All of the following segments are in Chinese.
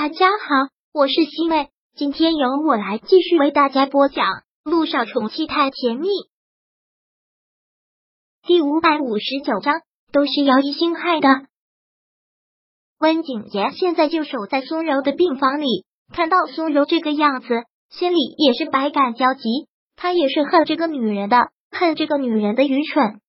大家好，我是西妹，今天由我来继续为大家播讲《路上宠妻太甜蜜》第五百五十九章，都是姚一星害的。温景言现在就守在苏柔的病房里，看到苏柔这个样子，心里也是百感交集。他也是恨这个女人的，恨这个女人的愚蠢。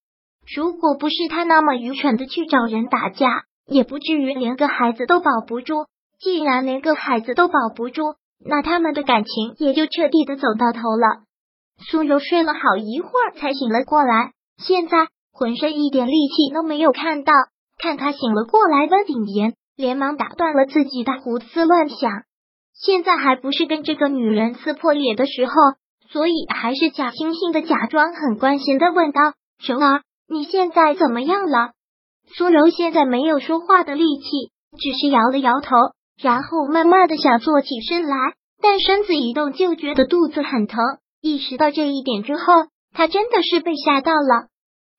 如果不是他那么愚蠢的去找人打架，也不至于连个孩子都保不住。既然连个孩子都保不住，那他们的感情也就彻底的走到头了。苏柔睡了好一会儿才醒了过来，现在浑身一点力气都没有看到。看他醒了过来，温景言连忙打断了自己的胡思乱想。现在还不是跟这个女人撕破脸的时候，所以还是假惺惺的假装很关心的问道：“柔儿，你现在怎么样了？”苏柔现在没有说话的力气，只是摇了摇头。然后慢慢的想坐起身来，但身子一动就觉得肚子很疼。意识到这一点之后，他真的是被吓到了。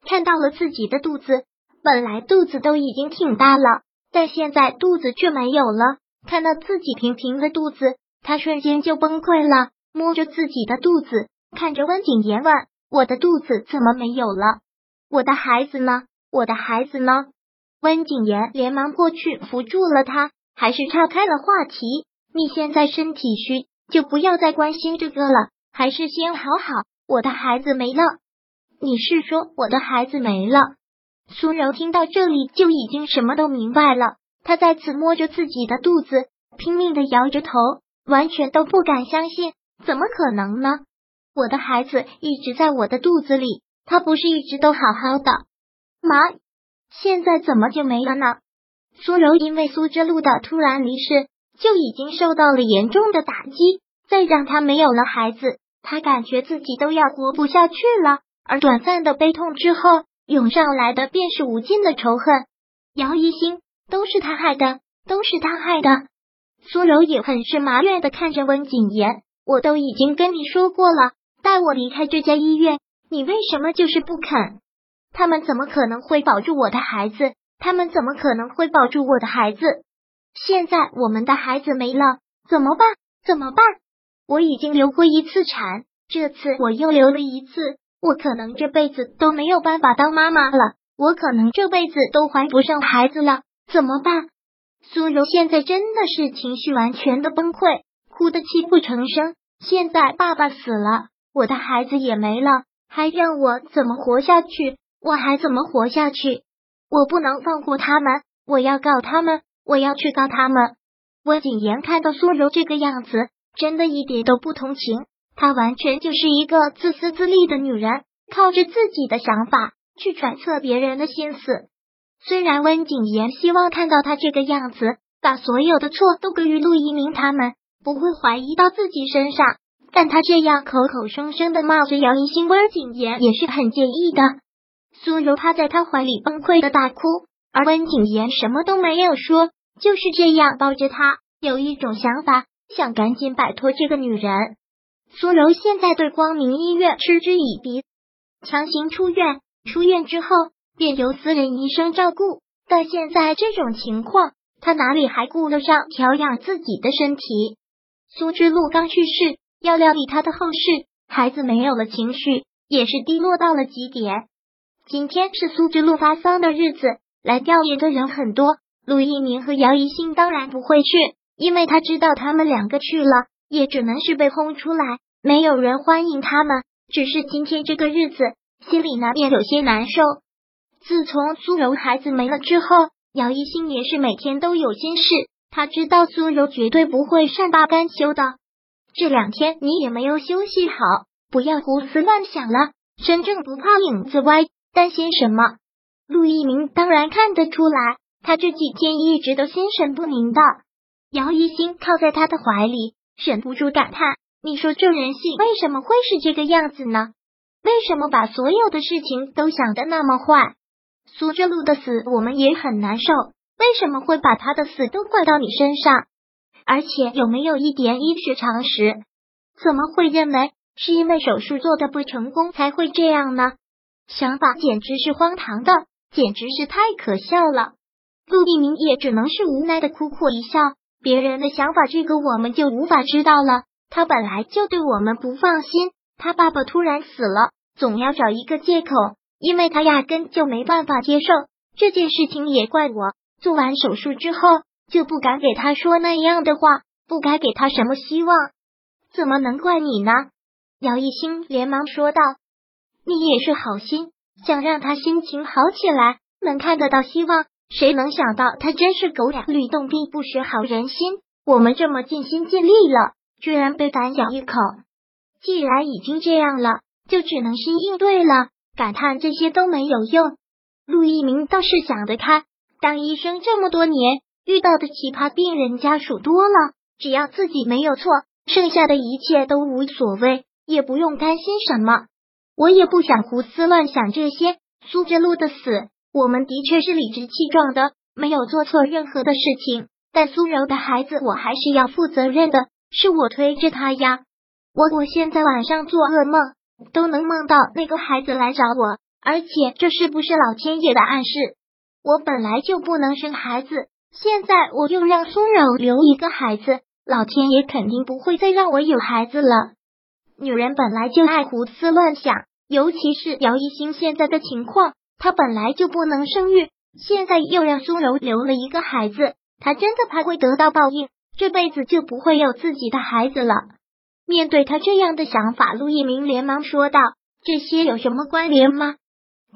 看到了自己的肚子，本来肚子都已经挺大了，但现在肚子却没有了。看到自己平平的肚子，他瞬间就崩溃了，摸着自己的肚子，看着温景言问：“我的肚子怎么没有了？我的孩子呢？我的孩子呢？”温景言连忙过去扶住了他。还是岔开了话题。你现在身体虚，就不要再关心这个了。还是先好好。我的孩子没了。你是说我的孩子没了？苏柔听到这里就已经什么都明白了。她再次摸着自己的肚子，拼命的摇着头，完全都不敢相信。怎么可能呢？我的孩子一直在我的肚子里，他不是一直都好好的吗？现在怎么就没了呢？苏柔因为苏之路的突然离世，就已经受到了严重的打击。再让他没有了孩子，他感觉自己都要活不下去了。而短暂的悲痛之后，涌上来的便是无尽的仇恨。姚一星都是他害的，都是他害的。苏柔也很是埋怨的看着温景言：“我都已经跟你说过了，带我离开这家医院，你为什么就是不肯？他们怎么可能会保住我的孩子？”他们怎么可能会保住我的孩子？现在我们的孩子没了，怎么办？怎么办？我已经流过一次产，这次我又流了一次，我可能这辈子都没有办法当妈妈了，我可能这辈子都怀不上孩子了，怎么办？苏柔现在真的是情绪完全的崩溃，哭得泣不成声。现在爸爸死了，我的孩子也没了，还让我怎么活下去？我还怎么活下去？我不能放过他们，我要告他们，我要去告他们。温景言看到苏柔这个样子，真的一点都不同情。她完全就是一个自私自利的女人，靠着自己的想法去揣测别人的心思。虽然温景言希望看到她这个样子，把所有的错都归于陆一鸣他们，不会怀疑到自己身上，但他这样口口声声的骂着姚一星，温景言也是很介意的。苏柔趴在他怀里崩溃的大哭，而温景言什么都没有说，就是这样抱着他，有一种想法，想赶紧摆脱这个女人。苏柔现在对光明医院嗤之以鼻，强行出院，出院之后便由私人医生照顾，但现在这种情况，他哪里还顾得上调养自己的身体？苏之路刚去世，要料理他的后事，孩子没有了情绪，也是低落到了极点。今天是苏之路发丧的日子，来吊唁的人很多。陆一鸣和姚一信当然不会去，因为他知道他们两个去了，也只能是被轰出来，没有人欢迎他们。只是今天这个日子，心里难免有些难受。自从苏柔孩子没了之后，姚一信也是每天都有心事。他知道苏柔绝对不会善罢甘休的。这两天你也没有休息好，不要胡思乱想了。身正不怕影子歪。担心什么？陆一鸣当然看得出来，他这几天一直都心神不宁的。姚一星靠在他的怀里，忍不住感叹：“你说这人性为什么会是这个样子呢？为什么把所有的事情都想得那么坏？苏之路的死我们也很难受，为什么会把他的死都怪到你身上？而且有没有一点医学常识？怎么会认为是因为手术做的不成功才会这样呢？”想法简直是荒唐的，简直是太可笑了。陆一鸣也只能是无奈的苦苦一笑。别人的想法，这个我们就无法知道了。他本来就对我们不放心，他爸爸突然死了，总要找一个借口，因为他压根就没办法接受这件事情。也怪我，做完手术之后就不敢给他说那样的话，不该给他什么希望。怎么能怪你呢？姚一兴连忙说道：“你也是好心，想让他心情好起来，能看得到希望。谁能想到他真是狗眼吕洞宾，不识好人心。我们这么尽心尽力了。”居然被反咬一口，既然已经这样了，就只能是应对了。感叹这些都没有用。陆一鸣倒是想得开，当医生这么多年，遇到的奇葩病人家属多了，只要自己没有错，剩下的一切都无所谓，也不用担心什么。我也不想胡思乱想这些。苏之路的死，我们的确是理直气壮的，没有做错任何的事情。但苏柔的孩子，我还是要负责任的。是我推着他呀，我我现在晚上做噩梦都能梦到那个孩子来找我，而且这是不是老天爷的暗示？我本来就不能生孩子，现在我又让苏柔留一个孩子，老天爷肯定不会再让我有孩子了。女人本来就爱胡思乱想，尤其是姚一星现在的情况，她本来就不能生育，现在又让苏柔留了一个孩子，她真的怕会得到报应。这辈子就不会有自己的孩子了。面对他这样的想法，陆一鸣连忙说道：“这些有什么关联吗？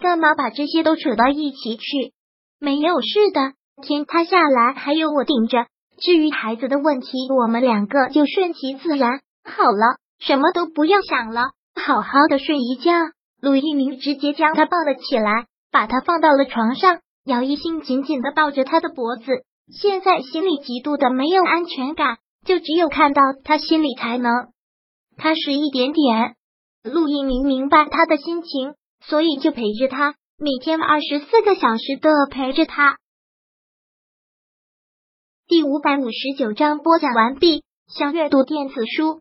干嘛把这些都扯到一起去？没有事的，天塌下来还有我顶着。至于孩子的问题，我们两个就顺其自然好了，什么都不要想了，好好的睡一觉。”陆一鸣直接将他抱了起来，把他放到了床上。姚一兴紧紧的抱着他的脖子。现在心里极度的没有安全感，就只有看到他心里才能踏实一点点。陆一鸣明白他的心情，所以就陪着他，每天二十四个小时的陪着他。第五百五十九章播讲完毕。想阅读电子书，